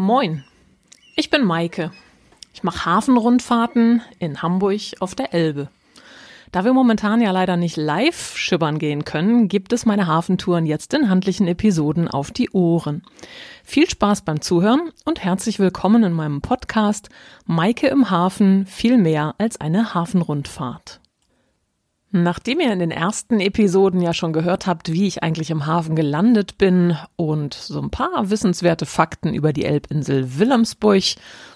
Moin, ich bin Maike. Ich mache Hafenrundfahrten in Hamburg auf der Elbe. Da wir momentan ja leider nicht live schippern gehen können, gibt es meine Hafentouren jetzt in handlichen Episoden auf die Ohren. Viel Spaß beim Zuhören und herzlich willkommen in meinem Podcast Maike im Hafen viel mehr als eine Hafenrundfahrt. Nachdem ihr in den ersten Episoden ja schon gehört habt, wie ich eigentlich im Hafen gelandet bin und so ein paar wissenswerte Fakten über die Elbinsel Wilhelmsburg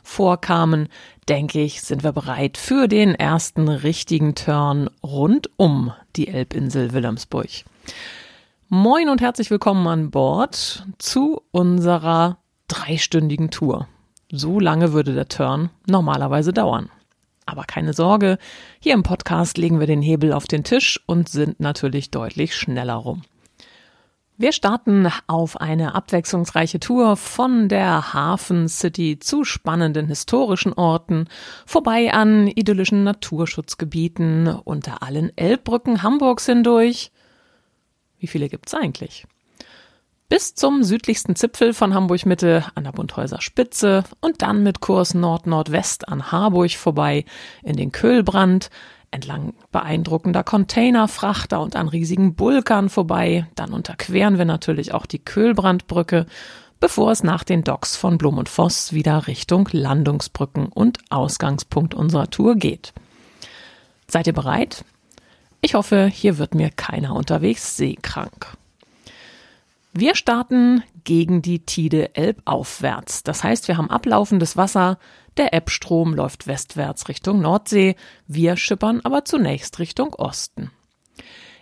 vorkamen, denke ich, sind wir bereit für den ersten richtigen Turn rund um die Elbinsel Wilhelmsburg. Moin und herzlich willkommen an Bord zu unserer dreistündigen Tour. So lange würde der Turn normalerweise dauern. Aber keine Sorge, hier im Podcast legen wir den Hebel auf den Tisch und sind natürlich deutlich schneller rum. Wir starten auf eine abwechslungsreiche Tour von der Hafen City zu spannenden historischen Orten, vorbei an idyllischen Naturschutzgebieten, unter allen Elbbrücken Hamburgs hindurch. Wie viele gibt's eigentlich? Bis zum südlichsten Zipfel von Hamburg Mitte an der Bundhäuser Spitze und dann mit Kurs Nord-Nordwest an Harburg vorbei in den Köhlbrand, entlang beeindruckender Containerfrachter und an riesigen Bulkern vorbei. Dann unterqueren wir natürlich auch die Köhlbrandbrücke, bevor es nach den Docks von Blum und Voss wieder Richtung Landungsbrücken und Ausgangspunkt unserer Tour geht. Seid ihr bereit? Ich hoffe, hier wird mir keiner unterwegs seekrank. Wir starten gegen die Tide elbaufwärts. Das heißt, wir haben ablaufendes Wasser, der Ebbstrom läuft westwärts Richtung Nordsee, wir schippern aber zunächst Richtung Osten.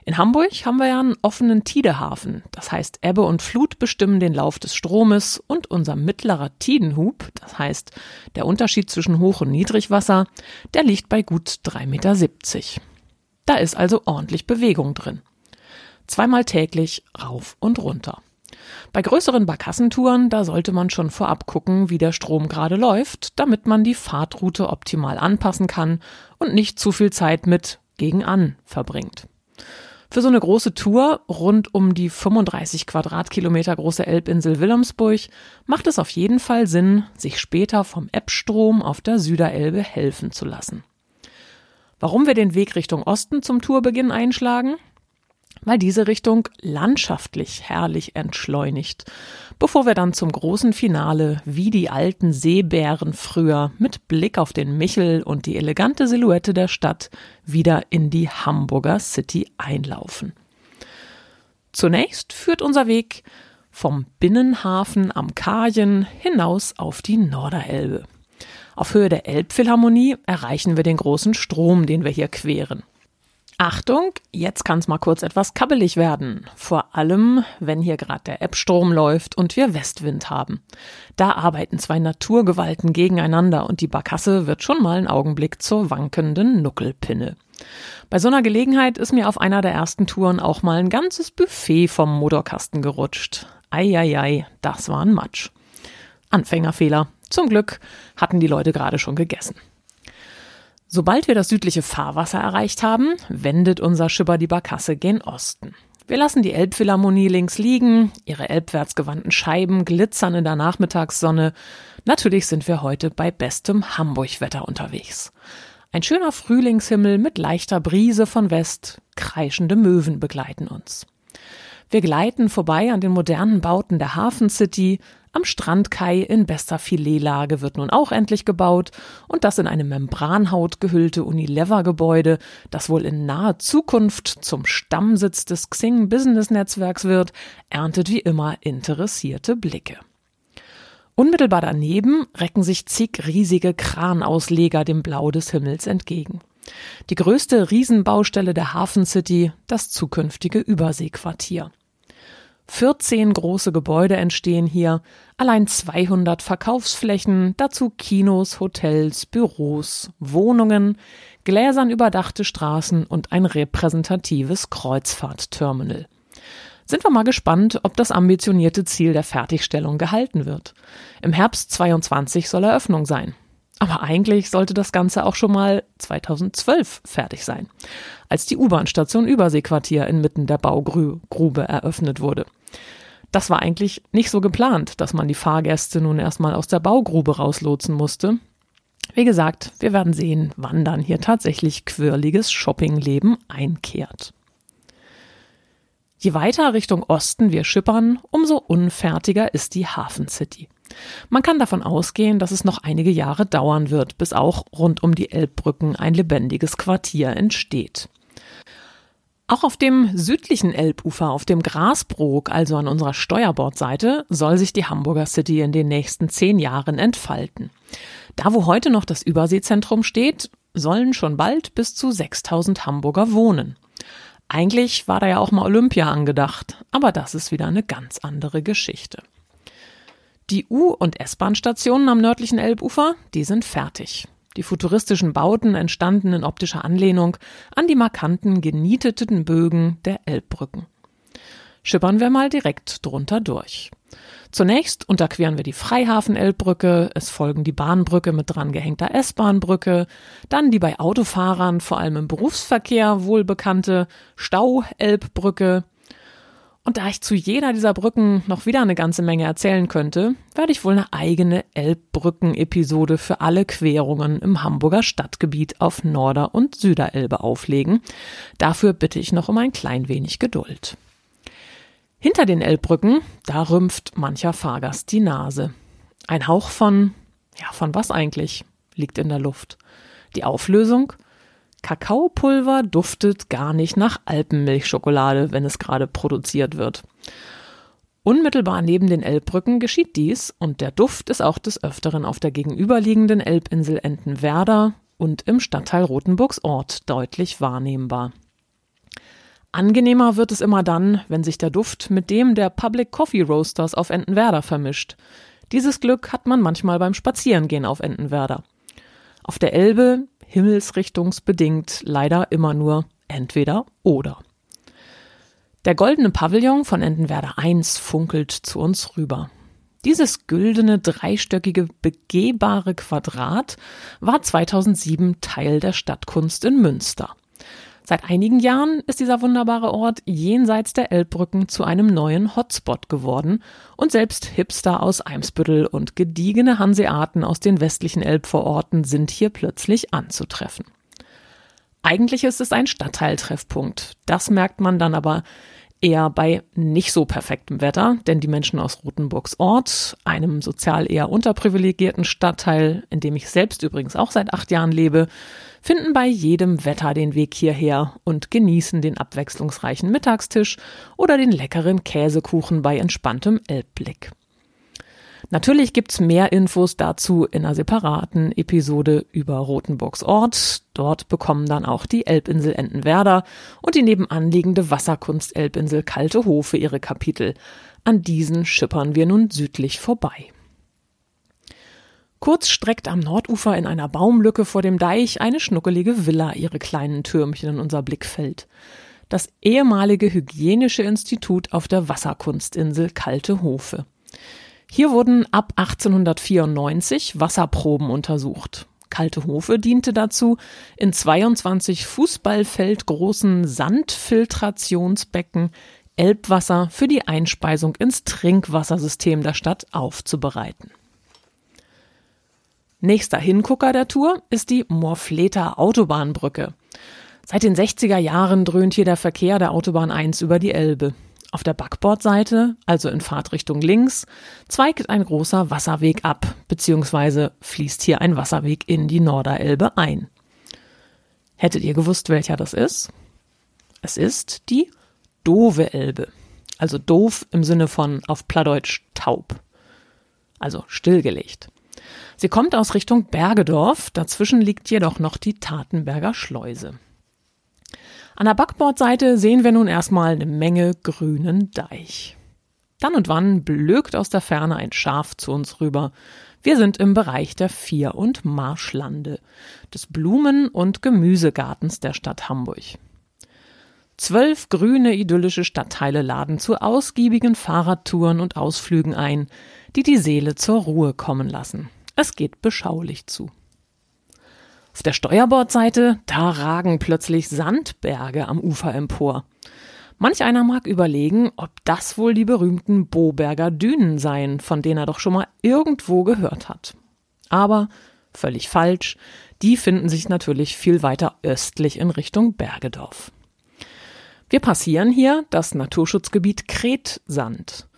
In Hamburg haben wir ja einen offenen Tidehafen. Das heißt, Ebbe und Flut bestimmen den Lauf des Stromes und unser mittlerer Tidenhub, das heißt, der Unterschied zwischen Hoch- und Niedrigwasser, der liegt bei gut 3,70 Meter. Da ist also ordentlich Bewegung drin. Zweimal täglich rauf und runter. Bei größeren Barkassentouren, da sollte man schon vorab gucken, wie der Strom gerade läuft, damit man die Fahrtroute optimal anpassen kann und nicht zu viel Zeit mit gegen an verbringt. Für so eine große Tour rund um die 35 Quadratkilometer große Elbinsel Wilhelmsburg macht es auf jeden Fall Sinn, sich später vom Ebbstrom auf der Süderelbe helfen zu lassen. Warum wir den Weg Richtung Osten zum Tourbeginn einschlagen? Weil diese Richtung landschaftlich herrlich entschleunigt, bevor wir dann zum großen Finale wie die alten Seebären früher mit Blick auf den Michel und die elegante Silhouette der Stadt wieder in die Hamburger City einlaufen. Zunächst führt unser Weg vom Binnenhafen am Kajen hinaus auf die Norderelbe. Auf Höhe der Elbphilharmonie erreichen wir den großen Strom, den wir hier queren. Achtung, jetzt kann es mal kurz etwas kabbelig werden. Vor allem, wenn hier gerade der Ebbstrom läuft und wir Westwind haben. Da arbeiten zwei Naturgewalten gegeneinander und die Barkasse wird schon mal einen Augenblick zur wankenden Nuckelpinne. Bei so einer Gelegenheit ist mir auf einer der ersten Touren auch mal ein ganzes Buffet vom Motorkasten gerutscht. Eieiei, das war ein Matsch. Anfängerfehler. Zum Glück hatten die Leute gerade schon gegessen. Sobald wir das südliche Fahrwasser erreicht haben, wendet unser Schipper die Barkasse gen Osten. Wir lassen die Elbphilharmonie links liegen, ihre elbwärts gewandten Scheiben glitzern in der Nachmittagssonne. Natürlich sind wir heute bei bestem Hamburgwetter unterwegs. Ein schöner Frühlingshimmel mit leichter Brise von West, kreischende Möwen begleiten uns. Wir gleiten vorbei an den modernen Bauten der Hafen City, am Strandkai in bester Filetlage wird nun auch endlich gebaut und das in eine Membranhaut gehüllte Unilever-Gebäude, das wohl in naher Zukunft zum Stammsitz des Xing Business Netzwerks wird, erntet wie immer interessierte Blicke. Unmittelbar daneben recken sich zig riesige Kranausleger dem Blau des Himmels entgegen. Die größte Riesenbaustelle der Hafen City, das zukünftige Überseequartier. 14 große Gebäude entstehen hier, allein 200 Verkaufsflächen, dazu Kinos, Hotels, Büros, Wohnungen, gläsern überdachte Straßen und ein repräsentatives Kreuzfahrtterminal. Sind wir mal gespannt, ob das ambitionierte Ziel der Fertigstellung gehalten wird. Im Herbst 22 soll Eröffnung sein. Aber eigentlich sollte das Ganze auch schon mal 2012 fertig sein, als die U-Bahn-Station Überseequartier inmitten der Baugrube eröffnet wurde. Das war eigentlich nicht so geplant, dass man die Fahrgäste nun erstmal aus der Baugrube rauslotsen musste. Wie gesagt, wir werden sehen, wann dann hier tatsächlich quirliges Shoppingleben einkehrt. Je weiter Richtung Osten wir schippern, umso unfertiger ist die Hafen City. Man kann davon ausgehen, dass es noch einige Jahre dauern wird, bis auch rund um die Elbbrücken ein lebendiges Quartier entsteht. Auch auf dem südlichen Elbufer, auf dem Grasbrook, also an unserer Steuerbordseite, soll sich die Hamburger City in den nächsten zehn Jahren entfalten. Da, wo heute noch das Überseezentrum steht, sollen schon bald bis zu 6000 Hamburger wohnen. Eigentlich war da ja auch mal Olympia angedacht, aber das ist wieder eine ganz andere Geschichte. Die U- und S-Bahn-Stationen am nördlichen Elbufer, die sind fertig. Die futuristischen Bauten entstanden in optischer Anlehnung an die markanten genieteten Bögen der Elbbrücken. Schippern wir mal direkt drunter durch. Zunächst unterqueren wir die Freihafen-Elbbrücke, es folgen die Bahnbrücke mit dran gehängter S-Bahnbrücke, dann die bei Autofahrern, vor allem im Berufsverkehr wohlbekannte Stau-Elbbrücke, und da ich zu jeder dieser Brücken noch wieder eine ganze Menge erzählen könnte, werde ich wohl eine eigene Elbbrücken-Episode für alle Querungen im Hamburger Stadtgebiet auf Norder- und Süderelbe auflegen. Dafür bitte ich noch um ein klein wenig Geduld. Hinter den Elbbrücken, da rümpft mancher Fahrgast die Nase. Ein Hauch von, ja, von was eigentlich, liegt in der Luft. Die Auflösung? Kakaopulver duftet gar nicht nach Alpenmilchschokolade, wenn es gerade produziert wird. Unmittelbar neben den Elbbrücken geschieht dies und der Duft ist auch des Öfteren auf der gegenüberliegenden Elbinsel Entenwerder und im Stadtteil Rothenburgs Ort deutlich wahrnehmbar. Angenehmer wird es immer dann, wenn sich der Duft mit dem der Public Coffee Roasters auf Entenwerder vermischt. Dieses Glück hat man manchmal beim Spazierengehen auf Entenwerder. Auf der Elbe himmelsrichtungsbedingt leider immer nur entweder oder. Der goldene Pavillon von Entenwerder 1 funkelt zu uns rüber. Dieses güldene, dreistöckige, begehbare Quadrat war 2007 Teil der Stadtkunst in Münster. Seit einigen Jahren ist dieser wunderbare Ort jenseits der Elbbrücken zu einem neuen Hotspot geworden und selbst Hipster aus Eimsbüttel und gediegene Hanseaten aus den westlichen Elbvororten sind hier plötzlich anzutreffen. Eigentlich ist es ein Stadtteiltreffpunkt. Das merkt man dann aber eher bei nicht so perfektem Wetter, denn die Menschen aus Rothenburgs Ort, einem sozial eher unterprivilegierten Stadtteil, in dem ich selbst übrigens auch seit acht Jahren lebe, finden bei jedem Wetter den Weg hierher und genießen den abwechslungsreichen Mittagstisch oder den leckeren Käsekuchen bei entspanntem Elbblick. Natürlich gibt's mehr Infos dazu in einer separaten Episode über Rothenburgs Ort. Dort bekommen dann auch die Elbinsel Entenwerder und die nebenanliegende Wasserkunst Elbinsel Kalte Hofe ihre Kapitel. An diesen schippern wir nun südlich vorbei. Kurz streckt am Nordufer in einer Baumlücke vor dem Deich eine schnuckelige Villa ihre kleinen Türmchen in unser Blickfeld. Das ehemalige Hygienische Institut auf der Wasserkunstinsel Kalte Hofe. Hier wurden ab 1894 Wasserproben untersucht. Kalte Hofe diente dazu, in 22 Fußballfeldgroßen Sandfiltrationsbecken Elbwasser für die Einspeisung ins Trinkwassersystem der Stadt aufzubereiten. Nächster Hingucker der Tour ist die Morfleter Autobahnbrücke. Seit den 60er Jahren dröhnt hier der Verkehr der Autobahn 1 über die Elbe. Auf der Backbordseite, also in Fahrtrichtung links, zweigt ein großer Wasserweg ab, beziehungsweise fließt hier ein Wasserweg in die Norderelbe ein. Hättet ihr gewusst, welcher das ist? Es ist die Dove Elbe. Also doof im Sinne von auf Plattdeutsch taub. Also stillgelegt. Sie kommt aus Richtung Bergedorf, dazwischen liegt jedoch noch die Tatenberger Schleuse. An der Backbordseite sehen wir nun erstmal eine Menge grünen Deich. Dann und wann blökt aus der Ferne ein Schaf zu uns rüber. Wir sind im Bereich der Vier- und Marschlande, des Blumen- und Gemüsegartens der Stadt Hamburg. Zwölf grüne idyllische Stadtteile laden zu ausgiebigen Fahrradtouren und Ausflügen ein, die die Seele zur Ruhe kommen lassen. Es geht beschaulich zu. Auf der Steuerbordseite, da ragen plötzlich Sandberge am Ufer empor. Manch einer mag überlegen, ob das wohl die berühmten Boberger Dünen seien, von denen er doch schon mal irgendwo gehört hat. Aber völlig falsch, die finden sich natürlich viel weiter östlich in Richtung Bergedorf. Wir passieren hier das Naturschutzgebiet Kretsand.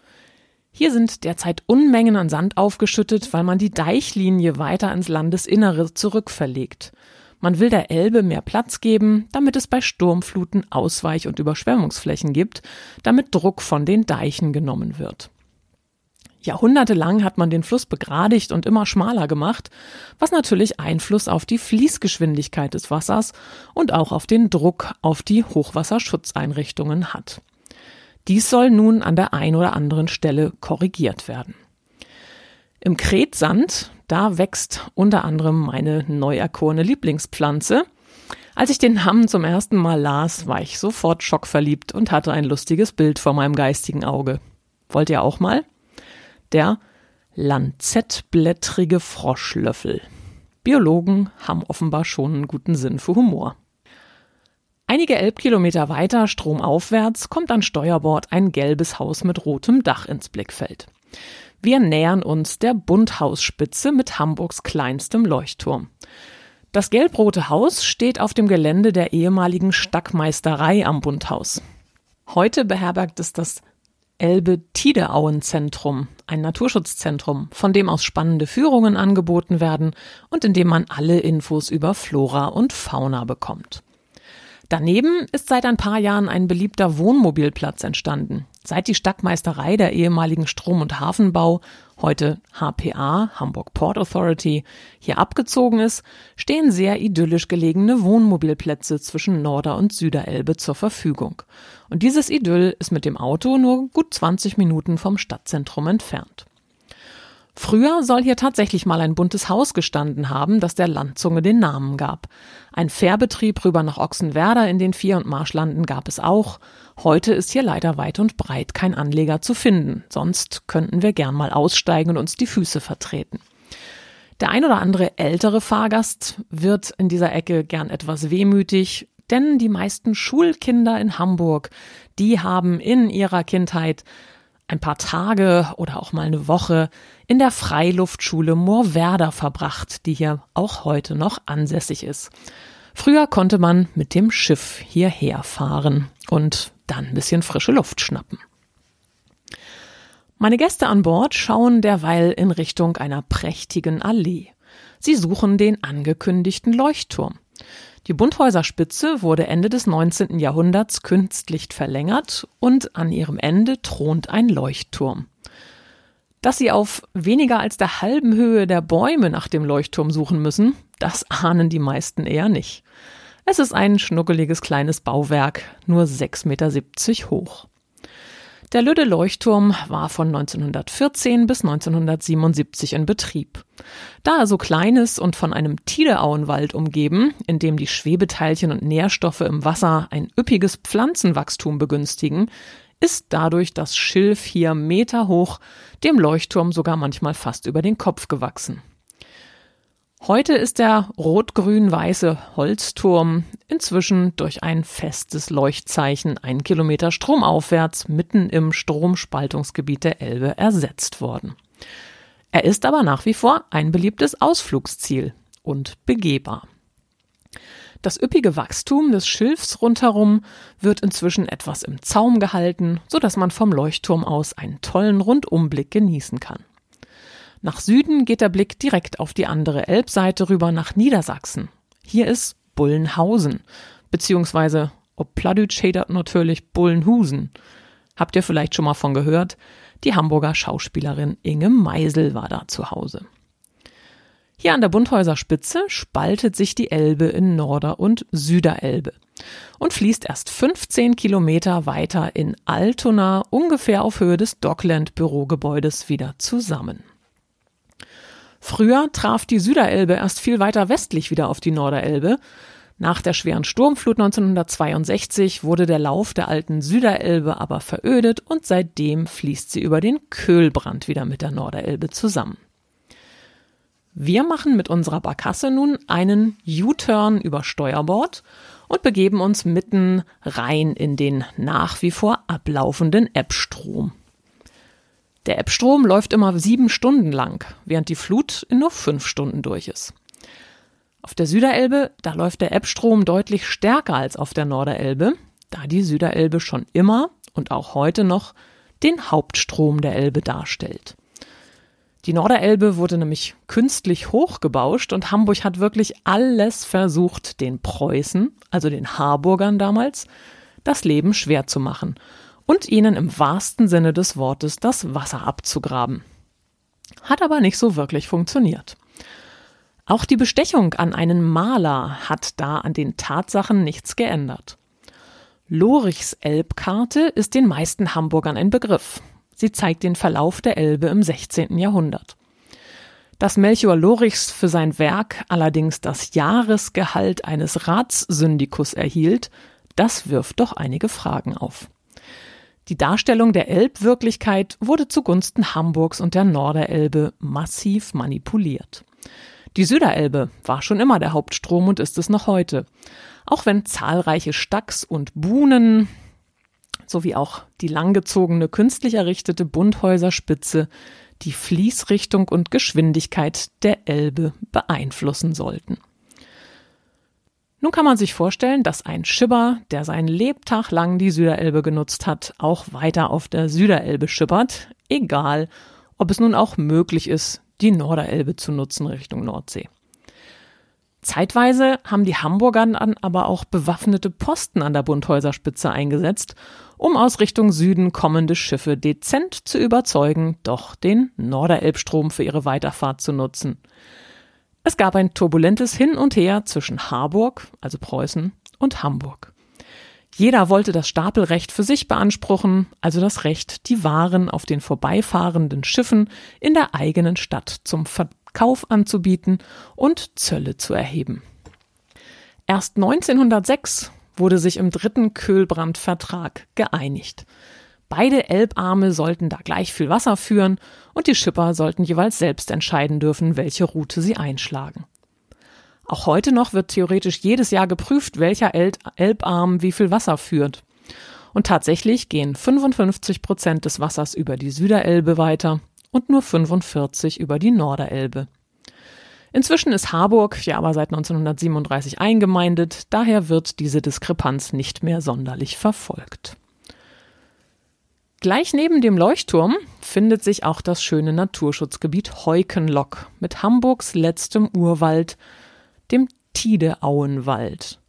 Hier sind derzeit Unmengen an Sand aufgeschüttet, weil man die Deichlinie weiter ins Landesinnere zurückverlegt. Man will der Elbe mehr Platz geben, damit es bei Sturmfluten Ausweich- und Überschwemmungsflächen gibt, damit Druck von den Deichen genommen wird. Jahrhundertelang hat man den Fluss begradigt und immer schmaler gemacht, was natürlich Einfluss auf die Fließgeschwindigkeit des Wassers und auch auf den Druck auf die Hochwasserschutzeinrichtungen hat. Dies soll nun an der ein oder anderen Stelle korrigiert werden. Im Kretsand, da wächst unter anderem meine neu erkorene Lieblingspflanze. Als ich den Namen zum ersten Mal las, war ich sofort schockverliebt und hatte ein lustiges Bild vor meinem geistigen Auge. Wollt ihr auch mal? Der lanzettblättrige Froschlöffel. Biologen haben offenbar schon einen guten Sinn für Humor. Einige Elbkilometer weiter stromaufwärts kommt an Steuerbord ein gelbes Haus mit rotem Dach ins Blickfeld. Wir nähern uns der Bundhausspitze mit Hamburgs kleinstem Leuchtturm. Das gelbrote Haus steht auf dem Gelände der ehemaligen Stackmeisterei am Bundhaus. Heute beherbergt es das Elbe-Tideauen-Zentrum, ein Naturschutzzentrum, von dem aus spannende Führungen angeboten werden und in dem man alle Infos über Flora und Fauna bekommt. Daneben ist seit ein paar Jahren ein beliebter Wohnmobilplatz entstanden. Seit die Stadtmeisterei der ehemaligen Strom- und Hafenbau, heute HPA, Hamburg Port Authority, hier abgezogen ist, stehen sehr idyllisch gelegene Wohnmobilplätze zwischen Norder- und Süderelbe zur Verfügung. Und dieses Idyll ist mit dem Auto nur gut 20 Minuten vom Stadtzentrum entfernt. Früher soll hier tatsächlich mal ein buntes Haus gestanden haben, das der Landzunge den Namen gab. Ein Fährbetrieb rüber nach Ochsenwerder in den Vier- und Marschlanden gab es auch. Heute ist hier leider weit und breit kein Anleger zu finden. Sonst könnten wir gern mal aussteigen und uns die Füße vertreten. Der ein oder andere ältere Fahrgast wird in dieser Ecke gern etwas wehmütig, denn die meisten Schulkinder in Hamburg, die haben in ihrer Kindheit ein paar Tage oder auch mal eine Woche in der Freiluftschule Moorwerder verbracht, die hier auch heute noch ansässig ist. Früher konnte man mit dem Schiff hierher fahren und dann ein bisschen frische Luft schnappen. Meine Gäste an Bord schauen derweil in Richtung einer prächtigen Allee. Sie suchen den angekündigten Leuchtturm. Die Bunthäuserspitze wurde Ende des 19. Jahrhunderts künstlich verlängert und an ihrem Ende thront ein Leuchtturm. Dass sie auf weniger als der halben Höhe der Bäume nach dem Leuchtturm suchen müssen, das ahnen die meisten eher nicht. Es ist ein schnuckeliges kleines Bauwerk, nur 6,70 Meter hoch. Der Lüde Leuchtturm war von 1914 bis 1977 in Betrieb. Da er so klein ist und von einem Tideauenwald umgeben, in dem die Schwebeteilchen und Nährstoffe im Wasser ein üppiges Pflanzenwachstum begünstigen, ist dadurch das Schilf hier meterhoch, dem Leuchtturm sogar manchmal fast über den Kopf gewachsen. Heute ist der rot-grün-weiße Holzturm inzwischen durch ein festes Leuchtzeichen ein Kilometer stromaufwärts mitten im Stromspaltungsgebiet der Elbe ersetzt worden. Er ist aber nach wie vor ein beliebtes Ausflugsziel und begehbar. Das üppige Wachstum des Schilfs rundherum wird inzwischen etwas im Zaum gehalten, so dass man vom Leuchtturm aus einen tollen Rundumblick genießen kann. Nach Süden geht der Blick direkt auf die andere Elbseite rüber nach Niedersachsen. Hier ist Bullenhausen, beziehungsweise, ob Pladütsch hedert natürlich Bullenhusen. Habt ihr vielleicht schon mal von gehört? Die Hamburger Schauspielerin Inge Meisel war da zu Hause. Hier an der Bundhäuser Spitze spaltet sich die Elbe in Norder- und Süderelbe und fließt erst 15 Kilometer weiter in Altona, ungefähr auf Höhe des Dockland Bürogebäudes, wieder zusammen. Früher traf die Süderelbe erst viel weiter westlich wieder auf die Norderelbe. Nach der schweren Sturmflut 1962 wurde der Lauf der alten Süderelbe aber verödet und seitdem fließt sie über den Köhlbrand wieder mit der Norderelbe zusammen. Wir machen mit unserer Barkasse nun einen U-Turn über Steuerbord und begeben uns mitten rein in den nach wie vor ablaufenden Ebbstrom. Der Ebbstrom läuft immer sieben Stunden lang, während die Flut in nur fünf Stunden durch ist. Auf der Süderelbe, da läuft der Ebbstrom deutlich stärker als auf der Norderelbe, da die Süderelbe schon immer und auch heute noch den Hauptstrom der Elbe darstellt. Die Norderelbe wurde nämlich künstlich hochgebauscht und Hamburg hat wirklich alles versucht, den Preußen, also den Harburgern damals, das Leben schwer zu machen und ihnen im wahrsten Sinne des Wortes das Wasser abzugraben. Hat aber nicht so wirklich funktioniert. Auch die Bestechung an einen Maler hat da an den Tatsachen nichts geändert. Lorichs Elbkarte ist den meisten Hamburgern ein Begriff. Sie zeigt den Verlauf der Elbe im 16. Jahrhundert. Dass Melchior Lorichs für sein Werk allerdings das Jahresgehalt eines Ratssyndikus erhielt, das wirft doch einige Fragen auf. Die Darstellung der Elbwirklichkeit wurde zugunsten Hamburgs und der Norderelbe massiv manipuliert. Die Süderelbe war schon immer der Hauptstrom und ist es noch heute. Auch wenn zahlreiche Stacks und Buhnen sowie auch die langgezogene künstlich errichtete Bunthäuserspitze die Fließrichtung und Geschwindigkeit der Elbe beeinflussen sollten. Nun kann man sich vorstellen, dass ein Schipper, der seinen Lebtag lang die Süderelbe genutzt hat, auch weiter auf der Süderelbe schippert, egal ob es nun auch möglich ist, die Norderelbe zu nutzen Richtung Nordsee. Zeitweise haben die Hamburger dann aber auch bewaffnete Posten an der Bunthäuserspitze eingesetzt, um aus Richtung Süden kommende Schiffe dezent zu überzeugen, doch den Norderelbstrom für ihre Weiterfahrt zu nutzen. Es gab ein turbulentes Hin und Her zwischen Harburg, also Preußen, und Hamburg. Jeder wollte das Stapelrecht für sich beanspruchen, also das Recht, die Waren auf den vorbeifahrenden Schiffen in der eigenen Stadt zum Verkauf anzubieten und Zölle zu erheben. Erst 1906 wurde sich im dritten Kölbrand-Vertrag geeinigt. Beide Elbarme sollten da gleich viel Wasser führen und die Schipper sollten jeweils selbst entscheiden dürfen, welche Route sie einschlagen. Auch heute noch wird theoretisch jedes Jahr geprüft, welcher Elbarm wie viel Wasser führt. Und tatsächlich gehen 55 Prozent des Wassers über die Süderelbe weiter und nur 45 über die Norderelbe. Inzwischen ist Harburg ja aber seit 1937 eingemeindet, daher wird diese Diskrepanz nicht mehr sonderlich verfolgt. Gleich neben dem Leuchtturm findet sich auch das schöne Naturschutzgebiet Heukenlock mit Hamburgs letztem Urwald, dem Tideauenwald.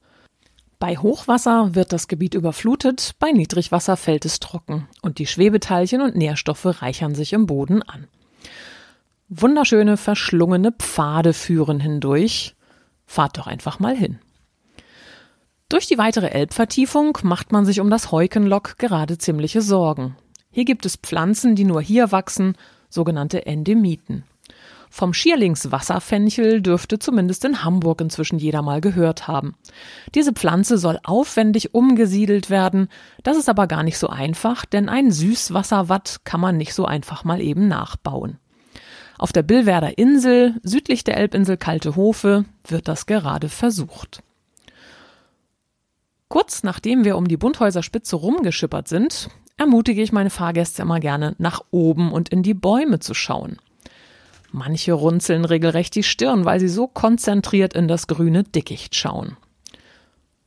Bei Hochwasser wird das Gebiet überflutet, bei Niedrigwasser fällt es trocken und die Schwebeteilchen und Nährstoffe reichern sich im Boden an. Wunderschöne, verschlungene Pfade führen hindurch. Fahrt doch einfach mal hin. Durch die weitere Elbvertiefung macht man sich um das Heukenlock gerade ziemliche Sorgen. Hier gibt es Pflanzen, die nur hier wachsen, sogenannte Endemiten. Vom Schierlingswasserfenchel dürfte zumindest in Hamburg inzwischen jeder mal gehört haben. Diese Pflanze soll aufwendig umgesiedelt werden, das ist aber gar nicht so einfach, denn ein Süßwasserwatt kann man nicht so einfach mal eben nachbauen. Auf der Billwerder Insel, südlich der Elbinsel Kalte Hofe, wird das gerade versucht. Kurz nachdem wir um die Bunthäuser Spitze rumgeschippert sind, ermutige ich meine Fahrgäste immer gerne, nach oben und in die Bäume zu schauen. Manche runzeln regelrecht die Stirn, weil sie so konzentriert in das grüne Dickicht schauen.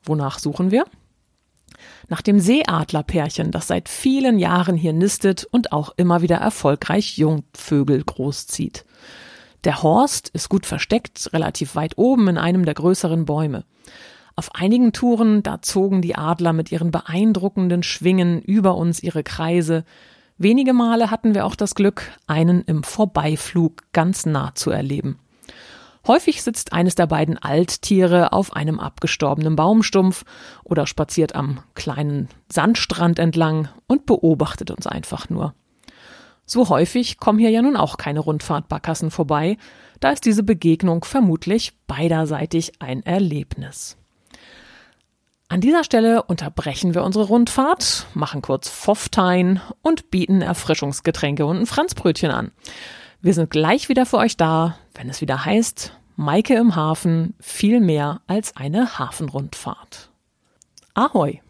Wonach suchen wir? Nach dem Seeadlerpärchen, das seit vielen Jahren hier nistet und auch immer wieder erfolgreich Jungvögel großzieht. Der Horst ist gut versteckt, relativ weit oben in einem der größeren Bäume. Auf einigen Touren, da zogen die Adler mit ihren beeindruckenden Schwingen über uns ihre Kreise. Wenige Male hatten wir auch das Glück, einen im Vorbeiflug ganz nah zu erleben. Häufig sitzt eines der beiden Alttiere auf einem abgestorbenen Baumstumpf oder spaziert am kleinen Sandstrand entlang und beobachtet uns einfach nur. So häufig kommen hier ja nun auch keine Rundfahrtbarkassen vorbei, da ist diese Begegnung vermutlich beiderseitig ein Erlebnis. An dieser Stelle unterbrechen wir unsere Rundfahrt, machen kurz Pfofftein und bieten Erfrischungsgetränke und ein Franzbrötchen an. Wir sind gleich wieder für euch da, wenn es wieder heißt, Maike im Hafen viel mehr als eine Hafenrundfahrt. Ahoi!